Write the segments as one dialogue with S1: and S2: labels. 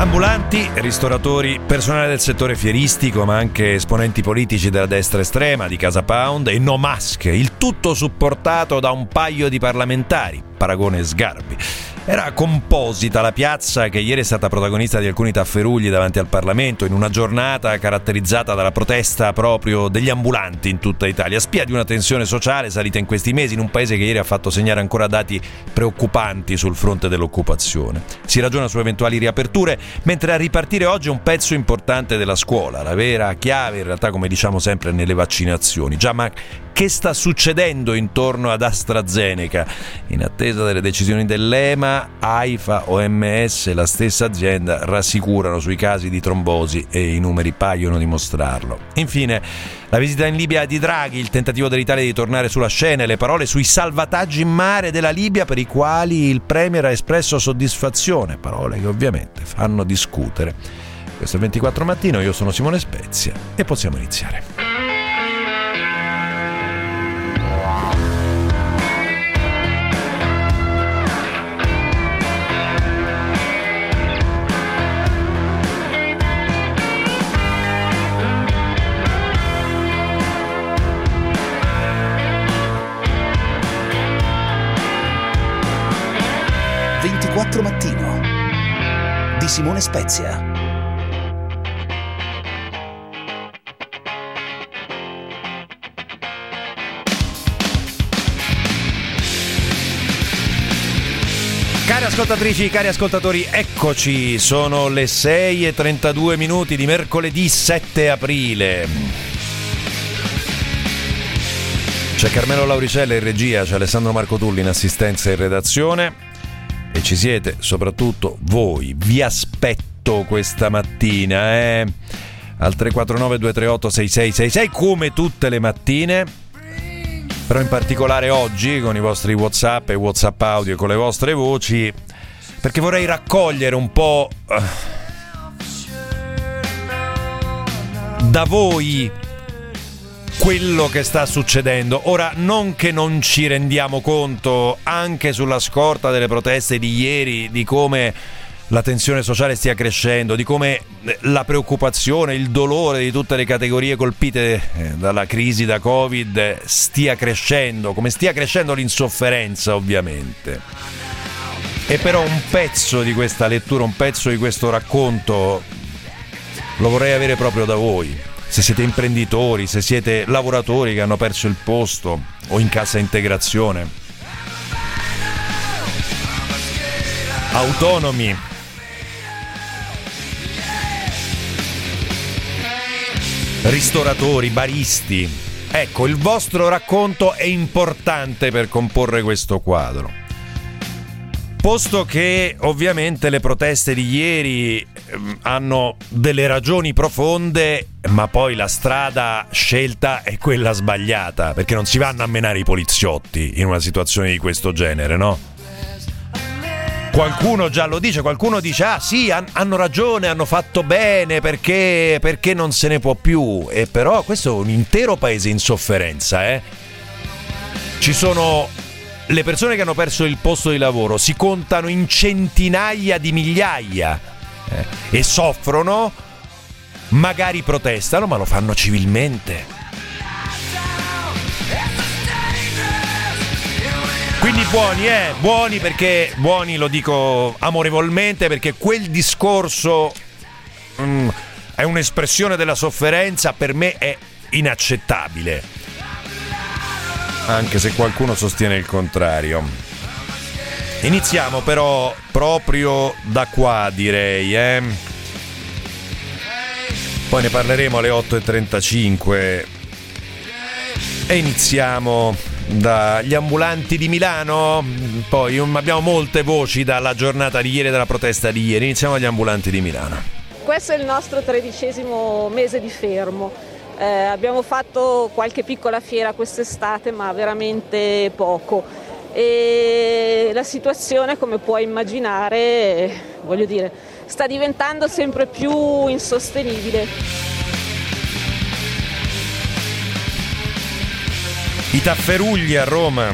S1: Ambulanti, ristoratori, personale del settore fieristico, ma anche esponenti politici della destra estrema di Casa Pound e No Mask, il tutto supportato da un paio di parlamentari, Paragone e Sgarbi. Era composita la piazza che ieri è stata protagonista di alcuni tafferugli davanti al Parlamento in una giornata caratterizzata dalla protesta proprio degli ambulanti in tutta Italia, spia di una tensione sociale salita in questi mesi in un paese che ieri ha fatto segnare ancora dati preoccupanti sul fronte dell'occupazione. Si ragiona su eventuali riaperture, mentre a ripartire oggi è un pezzo importante della scuola, la vera chiave in realtà come diciamo sempre nelle vaccinazioni. Già, ma che sta succedendo intorno ad AstraZeneca? In attesa delle decisioni dell'EMA, AIFA, OMS e la stessa azienda rassicurano sui casi di trombosi e i numeri paiono dimostrarlo. Infine, la visita in Libia di Draghi, il tentativo dell'Italia di tornare sulla scena e le parole sui salvataggi in mare della Libia per i quali il Premier ha espresso soddisfazione, parole che ovviamente fanno discutere. Questo è il 24 mattino, io sono Simone Spezia e possiamo iniziare.
S2: 4 Mattino di Simone Spezia.
S1: Cari ascoltatrici, cari ascoltatori, eccoci, sono le 6 e 32 minuti di mercoledì 7 aprile. C'è Carmelo Lauricella in regia, c'è Alessandro Marco Tulli in assistenza e redazione e ci siete soprattutto voi. Vi aspetto questa mattina, eh? Al 349 238 6666 come tutte le mattine. Però in particolare oggi con i vostri WhatsApp e WhatsApp audio e con le vostre voci perché vorrei raccogliere un po' eh, da voi quello che sta succedendo. Ora, non che non ci rendiamo conto, anche sulla scorta delle proteste di ieri, di come la tensione sociale stia crescendo, di come la preoccupazione, il dolore di tutte le categorie colpite eh, dalla crisi da Covid stia crescendo, come stia crescendo l'insofferenza ovviamente. E però un pezzo di questa lettura, un pezzo di questo racconto lo vorrei avere proprio da voi se siete imprenditori, se siete lavoratori che hanno perso il posto o in cassa integrazione. Autonomi. Ristoratori, baristi. Ecco, il vostro racconto è importante per comporre questo quadro. Posto che ovviamente le proteste di ieri hanno delle ragioni profonde, ma poi la strada scelta è quella sbagliata, perché non si vanno a menare i poliziotti in una situazione di questo genere, no? Qualcuno già lo dice, qualcuno dice ah sì, hanno ragione, hanno fatto bene perché, perché non se ne può più. E però questo è un intero paese in sofferenza, eh? Ci sono le persone che hanno perso il posto di lavoro si contano in centinaia di migliaia eh, e soffrono, magari protestano, ma lo fanno civilmente. Quindi buoni, eh, buoni perché buoni lo dico amorevolmente perché quel discorso mm, è un'espressione della sofferenza, per me è inaccettabile anche se qualcuno sostiene il contrario. Iniziamo però proprio da qua, direi, eh? Poi ne parleremo alle 8.35 e iniziamo dagli ambulanti di Milano. Poi abbiamo molte voci dalla giornata di ieri e dalla protesta di ieri. Iniziamo dagli ambulanti di Milano.
S3: Questo è il nostro tredicesimo mese di fermo eh, abbiamo fatto qualche piccola fiera quest'estate, ma veramente poco. E la situazione, come puoi immaginare, voglio dire, sta diventando sempre più insostenibile.
S1: I tafferugli a Roma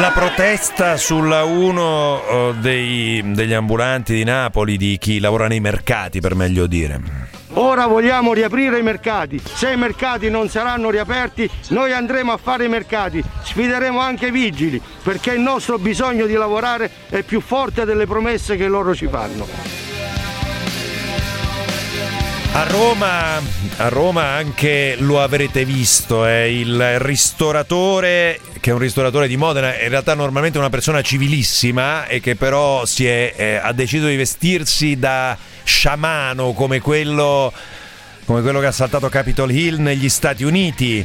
S1: La protesta sulla 1 eh, degli ambulanti di Napoli, di chi lavora nei mercati per meglio dire.
S4: Ora vogliamo riaprire i mercati. Se i mercati non saranno riaperti, noi andremo a fare i mercati. Sfideremo anche i vigili, perché il nostro bisogno di lavorare è più forte delle promesse che loro ci fanno.
S1: A Roma, a Roma anche lo avrete visto, è il ristoratore che è un ristoratore di Modena, in realtà normalmente una persona civilissima e che però è, eh, ha deciso di vestirsi da sciamano come quello, come quello che ha saltato Capitol Hill negli Stati Uniti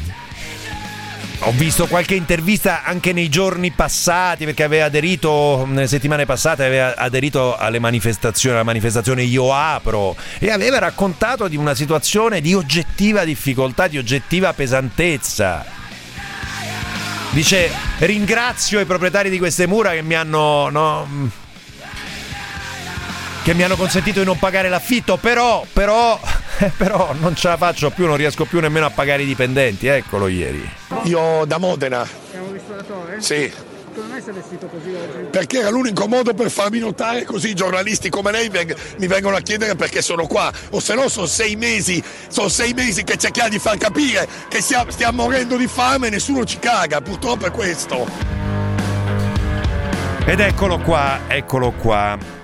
S1: ho visto qualche intervista anche nei giorni passati perché aveva aderito, nelle settimane passate aveva aderito alle manifestazioni, alla manifestazione Io Apro e aveva raccontato di una situazione di oggettiva difficoltà, di oggettiva pesantezza. Dice ringrazio i proprietari di queste mura che mi hanno... No, che mi hanno consentito di non pagare l'affitto, però, però, però non ce la faccio più, non riesco più nemmeno a pagare i dipendenti, eccolo ieri.
S5: Io da Modena.
S6: È un ristoratore?
S5: Sì.
S6: Come mai si è vestito così oggi?
S5: Perché era l'unico modo per farmi notare così i giornalisti come lei veng- mi vengono a chiedere perché sono qua. O se no sono sei mesi, sono sei mesi che cerchiamo di far capire che stiamo, stiamo morendo di fame e nessuno ci caga. Purtroppo è questo.
S1: Ed eccolo qua, eccolo qua.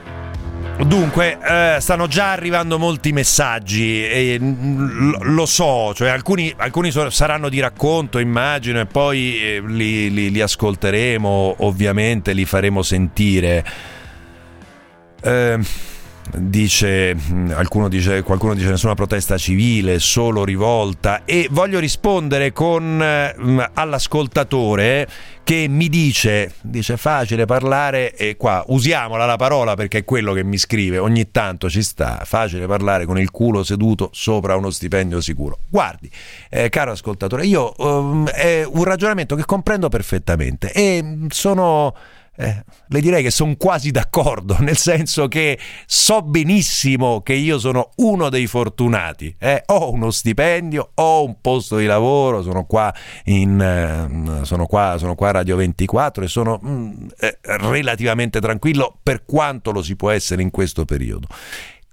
S1: Dunque, eh, stanno già arrivando molti messaggi, e, l- lo so, cioè alcuni, alcuni saranno di racconto, immagino, e poi eh, li, li, li, ascolteremo, ovviamente li faremo sentire. Eh, dice, dice, qualcuno dice nessuna protesta civile, solo rivolta e voglio rispondere con, eh, all'ascoltatore che mi dice, dice facile parlare e qua usiamola la parola perché è quello che mi scrive, ogni tanto ci sta, facile parlare con il culo seduto sopra uno stipendio sicuro. Guardi, eh, caro ascoltatore, io um, è un ragionamento che comprendo perfettamente e sono eh, le direi che sono quasi d'accordo, nel senso che so benissimo che io sono uno dei fortunati, eh? ho uno stipendio, ho un posto di lavoro, sono qua, in, eh, sono qua, sono qua a Radio 24 e sono mm, eh, relativamente tranquillo per quanto lo si può essere in questo periodo.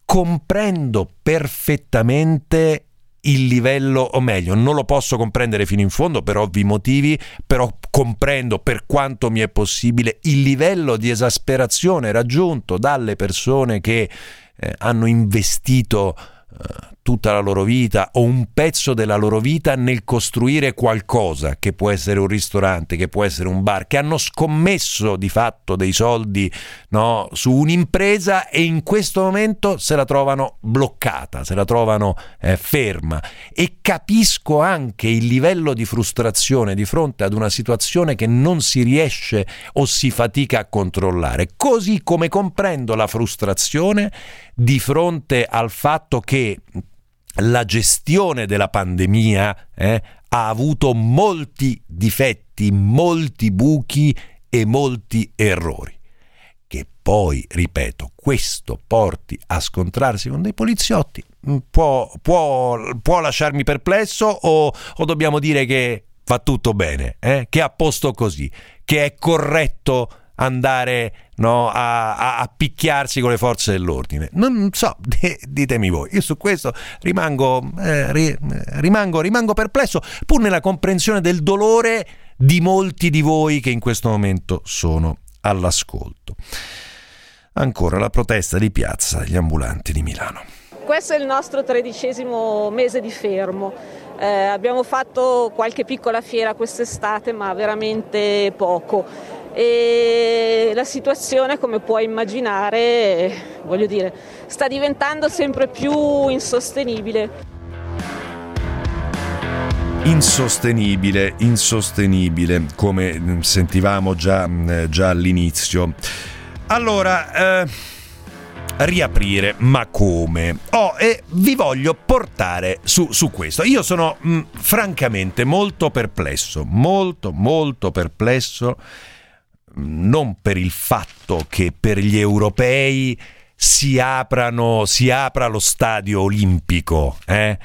S1: Comprendo perfettamente il livello, o meglio, non lo posso comprendere fino in fondo per ovvi motivi, però comprendo per quanto mi è possibile il livello di esasperazione raggiunto dalle persone che eh, hanno investito eh, tutta la loro vita o un pezzo della loro vita nel costruire qualcosa che può essere un ristorante, che può essere un bar, che hanno scommesso di fatto dei soldi no, su un'impresa e in questo momento se la trovano bloccata, se la trovano eh, ferma. E capisco anche il livello di frustrazione di fronte ad una situazione che non si riesce o si fatica a controllare, così come comprendo la frustrazione di fronte al fatto che la gestione della pandemia eh, ha avuto molti difetti, molti buchi e molti errori. Che poi, ripeto, questo porti a scontrarsi con dei poliziotti mm, può, può, può lasciarmi perplesso o, o, dobbiamo dire che va tutto bene, eh? che è a posto così, che è corretto andare no, a, a, a, picchiarsi con le forze dell'ordine. Non so, ditemi voi. Io su questo rimango, eh, ri, rimango, rimango perplesso, pur nella comprensione del dolore di molti di voi che in questo momento sono all'ascolto. Ancora la protesta di piazza degli ambulanti di Milano.
S3: Questo è il nostro tredicesimo mese di fermo. Eh, abbiamo fatto qualche piccola fiera quest'estate, ma veramente poco e la situazione come puoi immaginare voglio dire sta diventando sempre più insostenibile.
S1: Insostenibile insostenibile come sentivamo già, già all'inizio. Allora eh, riaprire ma come? Oh e vi voglio portare su, su questo. Io sono mh, francamente molto perplesso molto molto perplesso non per il fatto che per gli europei si, aprano, si apra lo stadio olimpico, eh?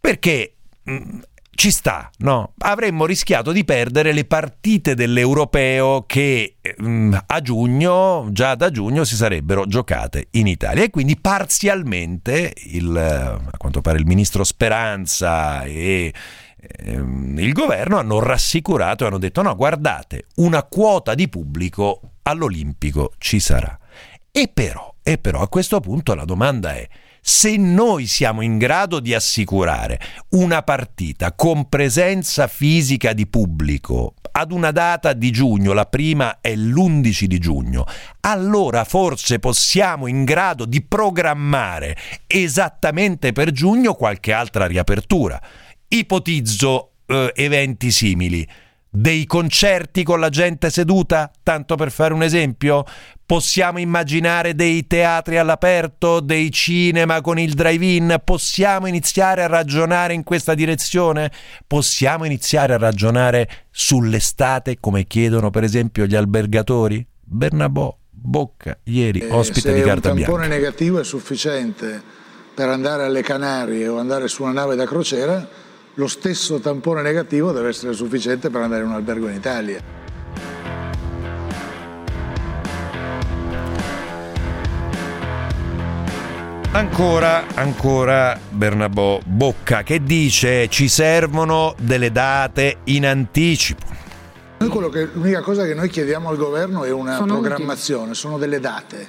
S1: perché mm, ci sta, no? Avremmo rischiato di perdere le partite dell'europeo che mm, a giugno, già da giugno, si sarebbero giocate in Italia. E quindi parzialmente il, a quanto pare il ministro Speranza e ehm, il governo hanno rassicurato e hanno detto no, guardate, una quota di pubblico all'Olimpico ci sarà. E però, e però a questo punto la domanda è se noi siamo in grado di assicurare una partita con presenza fisica di pubblico ad una data di giugno, la prima è l'11 di giugno, allora forse possiamo in grado di programmare esattamente per giugno qualche altra riapertura. Ipotizzo eh, eventi simili dei concerti con la gente seduta, tanto per fare un esempio? Possiamo immaginare dei teatri all'aperto, dei cinema con il drive-in? Possiamo iniziare a ragionare in questa direzione? Possiamo iniziare a ragionare sull'estate come chiedono per esempio gli albergatori? Bernabò, Bocca, ieri
S7: eh,
S1: ospite di Carta Bianca.
S7: Se un tampone negativo è sufficiente per andare alle Canarie o andare su una nave da crociera, lo stesso tampone negativo deve essere sufficiente per andare in un albergo in Italia.
S1: Ancora, ancora Bernabò Bocca che dice ci servono delle date in anticipo.
S7: Che, l'unica cosa che noi chiediamo al governo è una sono programmazione, utili. sono delle date,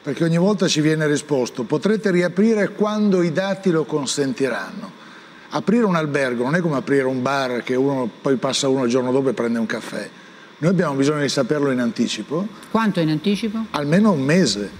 S7: perché ogni volta ci viene risposto potrete riaprire quando i dati lo consentiranno. Aprire un albergo non è come aprire un bar che uno poi passa uno il giorno dopo e prende un caffè. Noi abbiamo bisogno di saperlo in anticipo.
S8: Quanto in anticipo?
S7: Almeno un mese.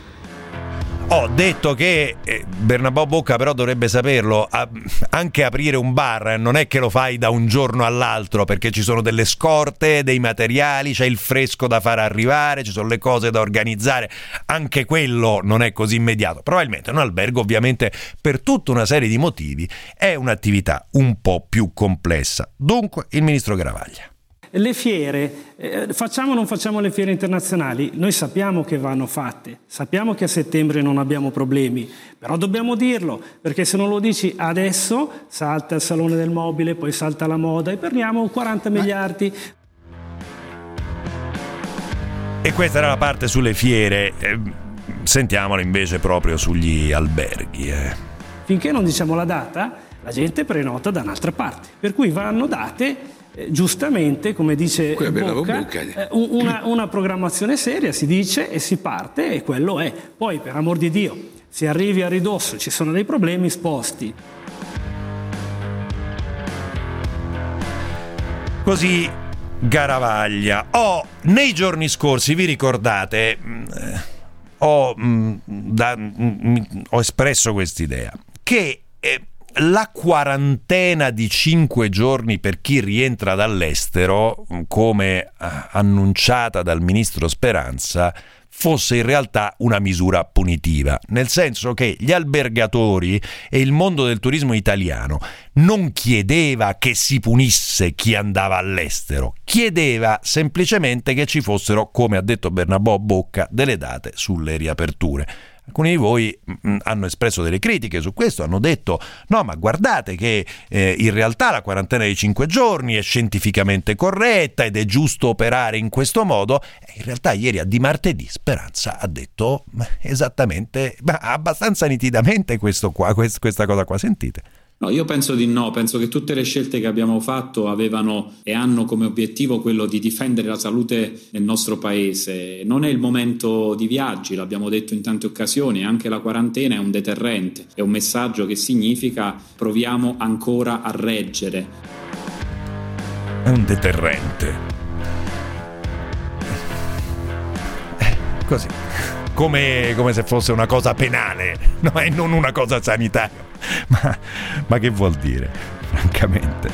S1: Ho detto che eh, Bernabò Bocca però dovrebbe saperlo, a, anche aprire un bar non è che lo fai da un giorno all'altro perché ci sono delle scorte, dei materiali, c'è il fresco da far arrivare, ci sono le cose da organizzare, anche quello non è così immediato. Probabilmente un albergo ovviamente per tutta una serie di motivi è un'attività un po' più complessa. Dunque il ministro Gravaglia
S6: le fiere, eh, facciamo o non facciamo le fiere internazionali? Noi sappiamo che vanno fatte, sappiamo che a settembre non abbiamo problemi, però dobbiamo dirlo, perché se non lo dici adesso salta il salone del mobile, poi salta la moda e perdiamo 40 Ma... miliardi.
S1: E questa era la parte sulle fiere, eh, sentiamola invece proprio sugli alberghi. Eh.
S6: Finché non diciamo la data, la gente prenota da un'altra parte, per cui vanno date eh, giustamente, come dice Bocca, Bocca. Eh, una, una, programmazione seria si dice e si parte e quello è. Poi, per amor di Dio, se arrivi a ridosso ci sono dei problemi, sposti.
S1: Così Garavaglia. Oh, nei giorni scorsi, vi ricordate, mm, eh, ho, mm, da, mm, ho espresso quest'idea, che eh, la quarantena di cinque giorni per chi rientra dall'estero, come eh, annunciata dal ministro Speranza, fosse in realtà una misura punitiva, nel senso che gli albergatori e il mondo del turismo italiano non chiedeva che si punisse chi andava all'estero, chiedeva semplicemente che ci fossero, come ha detto Bernabò Bocca, delle date sulle riaperture. Alcuni di voi mh, mm, hanno espresso delle critiche su questo, hanno detto no ma guardate che eh, in realtà la quarantena di 5 giorni è scientificamente corretta ed è giusto operare in questo modo. In realtà ieri a di martedì Speranza ha detto esattamente, ma abbastanza nitidamente qua, questa cosa qua, sentite.
S9: No, io penso di no, penso che tutte le scelte che abbiamo fatto avevano e hanno come obiettivo quello di difendere la salute nel nostro paese. Non è il momento di viaggi, l'abbiamo detto in tante occasioni, anche la quarantena è un deterrente, è un messaggio che significa proviamo ancora a reggere.
S1: È un deterrente. Eh, così. Come, come, se fosse una cosa penale, no? e non una cosa sanitaria. Ma, ma che vuol dire, francamente?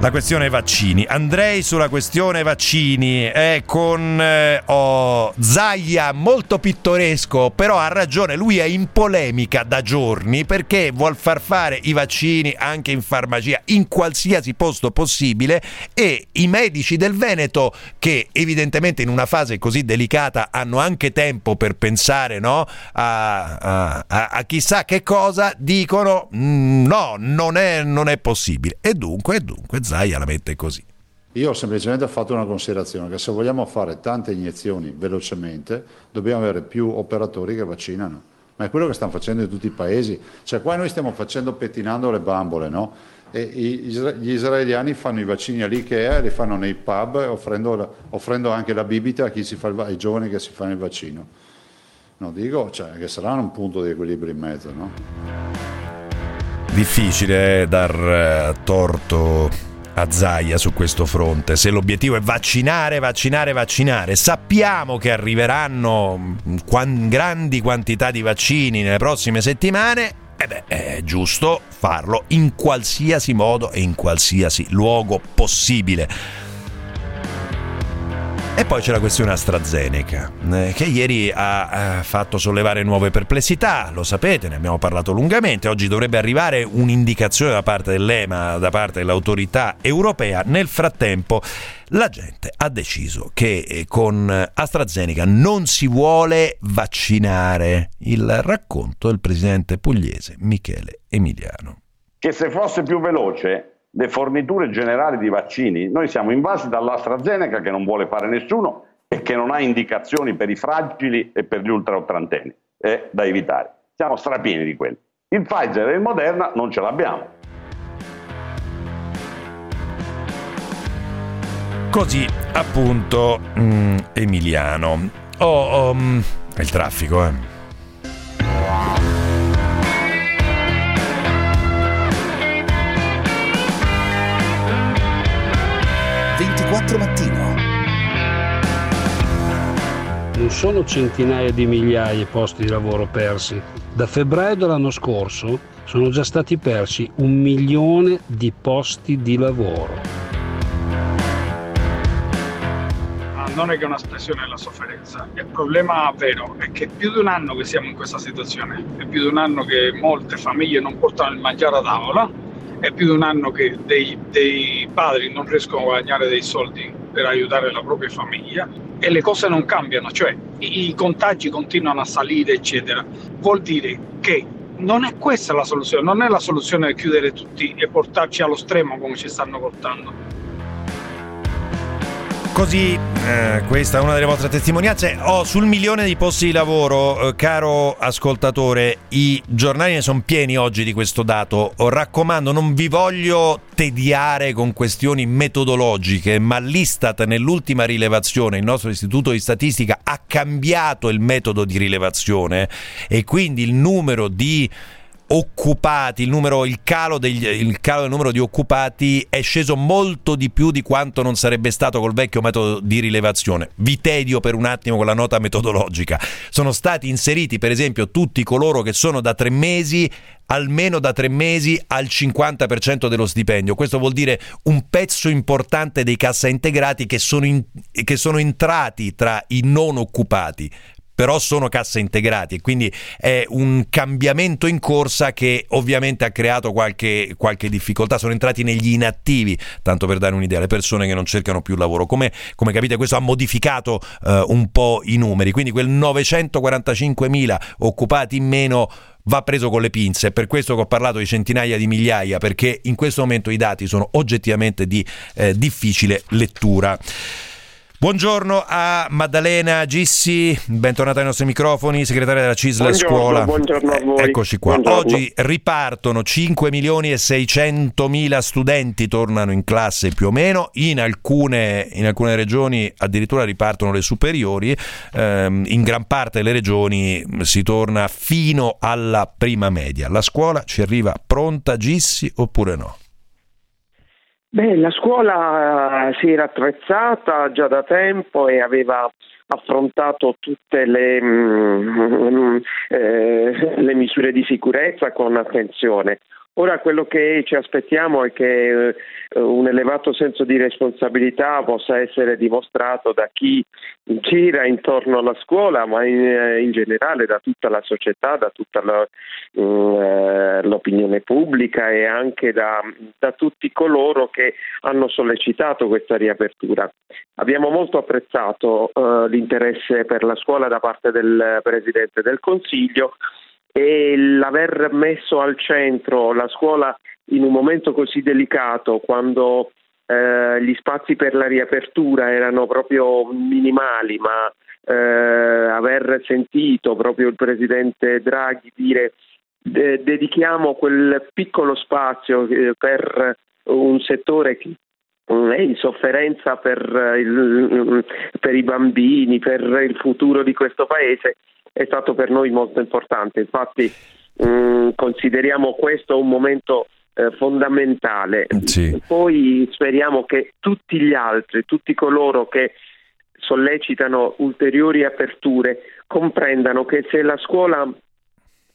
S1: La questione vaccini. Andrei sulla questione vaccini eh, con eh, oh, Zaia molto pittoresco, però ha ragione, lui è in polemica da giorni perché vuol far fare i vaccini anche in farmacia, in qualsiasi posto possibile e i medici del Veneto che evidentemente in una fase così delicata hanno anche tempo per pensare no, a, a, a, chissà che cosa, dicono mm, no, non è, non è possibile. E dunque, e dunque Zaia la mette così.
S8: Io ho semplicemente fatto una considerazione che se vogliamo fare tante iniezioni velocemente dobbiamo avere più operatori che vaccinano. Ma è quello che stanno facendo in tutti i paesi. Cioè qua noi stiamo facendo pettinando le bambole, no? E gli israeliani fanno i vaccini all'IKEA e li fanno nei pub offrendo, offrendo anche la bibita a chi si fa il, ai giovani che si fanno il vaccino. No, dico cioè, che sarà un punto di equilibrio in mezzo, no?
S1: Difficile eh, dar eh, torto a Zaia su questo fronte. Se l'obiettivo è vaccinare, vaccinare, vaccinare, sappiamo che arriveranno quan- grandi quantità di vaccini nelle prossime settimane. E beh, è giusto farlo in qualsiasi modo e in qualsiasi luogo possibile. E poi c'è la questione AstraZeneca, eh, che ieri ha fatto sollevare nuove perplessità, lo sapete, ne abbiamo parlato lungamente. Oggi dovrebbe arrivare un'indicazione da parte dell'EMA, da parte dell'autorità europea. Nel frattempo la gente ha deciso che eh, con AstraZeneca non si vuole vaccinare. Il racconto del presidente pugliese Michele Emiliano.
S10: Che se fosse più veloce le forniture generali di vaccini, noi siamo invasi dall'AstraZeneca che non vuole fare nessuno e che non ha indicazioni per i fragili e per gli ultraottantenni, è da evitare. Siamo strapieni di quelli. Il Pfizer e il Moderna non ce l'abbiamo.
S1: Così appunto mm, Emiliano. Oh, oh, mm, il traffico, eh.
S2: 24 mattino.
S11: Non sono centinaia di migliaia i posti di lavoro persi. Da febbraio dell'anno scorso sono già stati persi un milione di posti di lavoro.
S12: non è che una espressione della sofferenza. Il problema vero è che è più di un anno che siamo in questa situazione, è più di un anno che molte famiglie non portano il mangiare a tavola è più di un anno che dei, dei padri non riescono a guadagnare dei soldi per aiutare la propria famiglia e le cose non cambiano, cioè i, i contagi continuano a salire, eccetera. Vuol dire che non è questa la soluzione, non è la soluzione chiudere tutti e portarci allo stremo come ci stanno portando.
S1: Così, eh, questa è una delle vostre testimonianze. Oh, sul milione di posti di lavoro, eh, caro ascoltatore, i giornali ne sono pieni oggi di questo dato. Oh, raccomando, non vi voglio tediare con questioni metodologiche, ma l'Istat nell'ultima rilevazione, il nostro istituto di statistica, ha cambiato il metodo di rilevazione e quindi il numero di occupati, il, numero, il, calo degli, il, calo del numero di occupati è sceso molto di più di quanto non sarebbe stato col vecchio metodo di rilevazione. Vi tedio per un attimo con la nota metodologica. Sono stati inseriti, per esempio, tutti coloro che sono da tre mesi almeno da tre mesi al 50% dello stipendio. Questo vuol dire un pezzo importante dei cassa integrati che sono, in, che sono entrati tra i non occupati però sono cassa integrati e quindi è un cambiamento in corsa che ovviamente ha creato qualche, qualche difficoltà. Sono entrati negli inattivi, tanto per dare un'idea, le persone che non cercano più lavoro. Come, come capite questo ha modificato uh, un po' i numeri, quindi quel 945.000 occupati in meno va preso con le pinze. È per questo che ho parlato di centinaia di migliaia, perché in questo momento i dati sono oggettivamente di eh, difficile lettura. Buongiorno a Maddalena Gissi, bentornata ai nostri microfoni, segretaria della CISL
S13: buongiorno,
S1: Scuola.
S13: Buongiorno a voi.
S1: Eccoci qua.
S13: Buongiorno.
S1: Oggi ripartono 5 milioni e 600 mila studenti, tornano in classe più o meno, in alcune, in alcune regioni addirittura ripartono le superiori, ehm, in gran parte delle regioni si torna fino alla prima media. La scuola ci arriva pronta Gissi oppure no?
S13: Beh, la scuola si era attrezzata già da tempo e aveva affrontato tutte le, mm, eh, le misure di sicurezza con attenzione. Ora quello che ci aspettiamo è che eh, un elevato senso di responsabilità possa essere dimostrato da chi gira intorno alla scuola, ma in, eh, in generale da tutta la società, da tutta la, uh, l'opinione pubblica e anche da, da tutti coloro che hanno sollecitato questa riapertura. Abbiamo molto apprezzato uh, l'interesse per la scuola da parte del Presidente del Consiglio e l'aver messo al centro la scuola in un momento così delicato, quando eh, gli spazi per la riapertura erano proprio minimali, ma eh, aver sentito proprio il Presidente Draghi dire de- dedichiamo quel piccolo spazio eh, per un settore che è in sofferenza per, il, per i bambini, per il futuro di questo Paese, è stato per noi molto importante. Infatti mh, mm, consideriamo questo un momento eh, fondamentale. Sì. Poi speriamo che tutti gli altri, tutti coloro che sollecitano ulteriori aperture, comprendano che se la scuola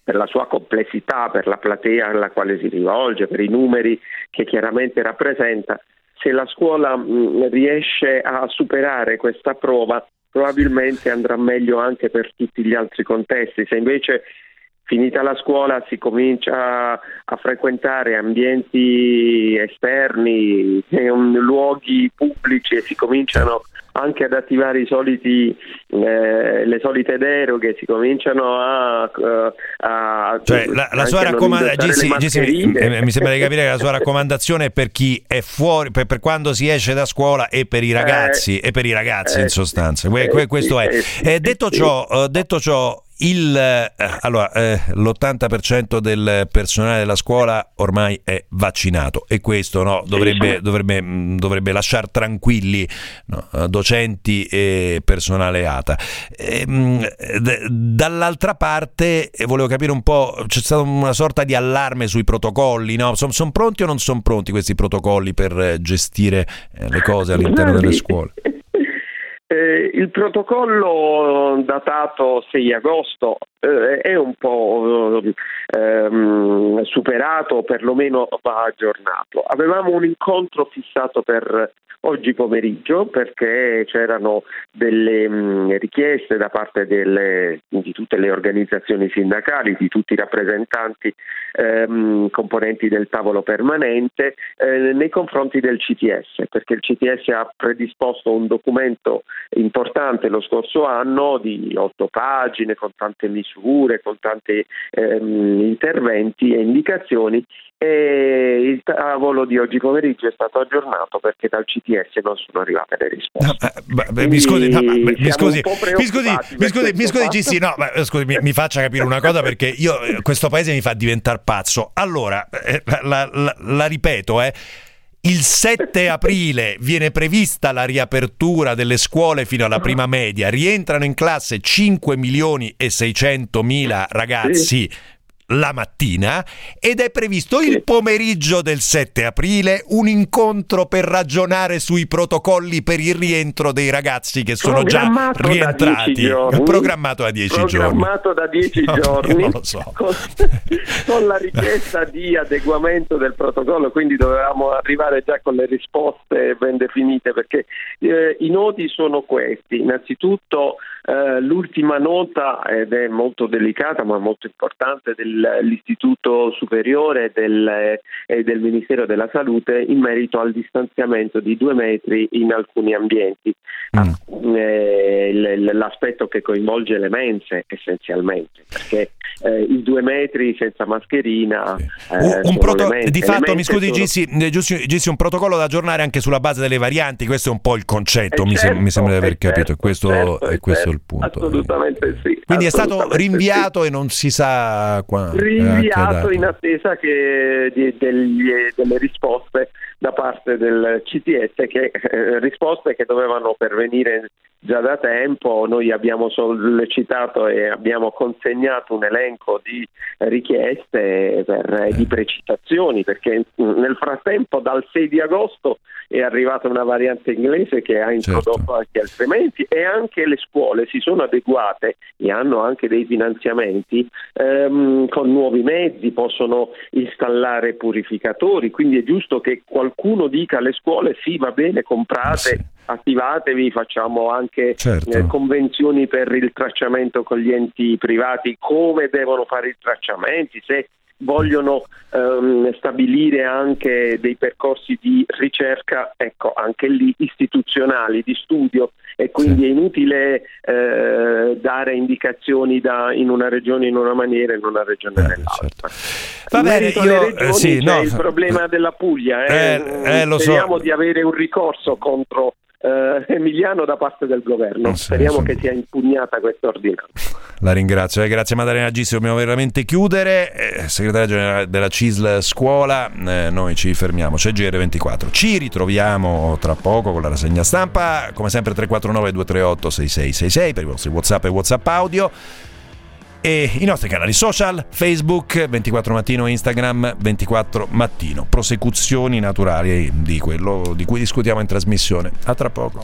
S13: per la sua complessità, per la platea alla quale si rivolge, per i numeri che chiaramente rappresenta, se la scuola mh, mm, riesce a superare questa prova, probabilmente andrà meglio anche per tutti gli altri contesti. Se invece finita la scuola si comincia a frequentare ambienti esterni, luoghi pubblici e si cominciano anche ad attivare i soliti, eh, le solite deroghe, si cominciano a... a
S1: cioè, la, la sua raccomandazione, mi, mi, sembra di capire che la sua raccomandazione è per chi è fuori, per, per quando si esce da scuola e per i ragazzi, eh, e per i ragazzi eh, in sostanza. Que, questo è. Eh, detto ciò, eh, detto ciò il, eh, allora, eh, l'80% del personale della scuola ormai è vaccinato e questo no, dovrebbe, dovrebbe, mm, dovrebbe lasciare tranquilli no, docenti e personale ATA. E, ehm, d- dall'altra parte eh, volevo capire un po', c'è stata una sorta di allarme sui protocolli, no? sono son pronti o non sono pronti questi protocolli per gestire eh, le cose all'interno delle scuole?
S13: Eh, il protocollo datato 6 agosto eh, è un po' ehm, superato, perlomeno va aggiornato. Avevamo un incontro fissato per oggi pomeriggio perché c'erano delle mm, richieste da parte delle, di tutte le organizzazioni sindacali, di tutti i rappresentanti ehm, componenti del tavolo permanente eh, nei confronti del CTS, perché il CTS ha predisposto un documento importante lo scorso anno di otto pagine con tante misure, con tanti ehm, interventi e indicazioni e il tavolo di oggi pomeriggio è stato aggiornato perché dal CTS non sono arrivate le risposte. No,
S1: ma, mi scusi, no, ma, mi scusi, mi scusi, mi scusi, mi scusi, Gissi, no, ma, scusi mi, mi, faccia capire una cosa perché io questo paese mi fa diventare pazzo. Allora, eh, la, la, la ripeto, eh. Il 7 aprile viene prevista la riapertura delle scuole fino alla prima media, rientrano in classe 5 milioni e 600 mila ragazzi la mattina ed è previsto il pomeriggio del 7 aprile un incontro per ragionare sui protocolli per il rientro dei ragazzi che sono già rientrati. Programmato da 10 giorni.
S13: Programmato da 10 giorni. Non lo so. Con, con, la richiesta di adeguamento del protocollo, quindi dovevamo arrivare già con le risposte ben definite perché eh, i nodi sono questi. Innanzitutto eh, l'ultima nota, ed è molto delicata ma molto importante, dell'Istituto Superiore del, e del Ministero della Salute in merito al distanziamento di due metri in alcuni ambienti. Mm. Eh, l'aspetto che coinvolge le mense essenzialmente, perché eh, i due metri senza mascherina.
S1: Eh, un proto- mense, di fatto, mi scusi, sono... Gissi, Gissi, un protocollo da aggiornare anche sulla base delle varianti, questo è un po' il concetto, mi, certo, sem- mi, sembra di aver certo, capito, questo, certo, è questo certo, il punto.
S13: Assolutamente sì.
S1: Quindi è stato rinviato sì. e non si sa quando.
S13: Rinviato in attesa che, di, degli, delle risposte da parte del CTS che eh, risposte che dovevano pervenire già da tempo, noi abbiamo sollecitato e abbiamo consegnato un elenco di richieste per, di precisazioni perché nel frattempo dal 6 di agosto è arrivata una variante inglese che ha introdotto certo. anche altrimenti e anche le scuole si sono adeguate e hanno anche dei finanziamenti ehm, con nuovi mezzi, possono installare purificatori, quindi è giusto che qualcuno dica alle scuole sì va bene comprate sì attivatevi, facciamo anche certo. eh, convenzioni per il tracciamento con gli enti privati, come devono fare i tracciamenti, se vogliono ehm, stabilire anche dei percorsi di ricerca, ecco, anche lì istituzionali, di studio e quindi sì. è inutile eh, dare indicazioni da, in una regione in una maniera e in una regione eh, nell'altra. Certo. Va bene, io, eh, sì, no, il problema della Puglia, eh, eh, eh speriamo so. di avere un ricorso contro eh, Emiliano da parte del governo. Sì, Speriamo sì. che sia impugnata questa ordinanza.
S1: La ringrazio, eh, grazie Maddalena Gissi, dobbiamo veramente chiudere. Eh, segretaria generale della CISL Scuola, eh, noi ci fermiamo, c'è GR24. Ci ritroviamo tra poco con la rassegna stampa, come sempre 349 238 6666 per i vostri WhatsApp e WhatsApp audio e i nostri canali social, Facebook 24 mattino, Instagram 24 mattino, prosecuzioni naturali di quello di cui discutiamo in trasmissione. A tra poco.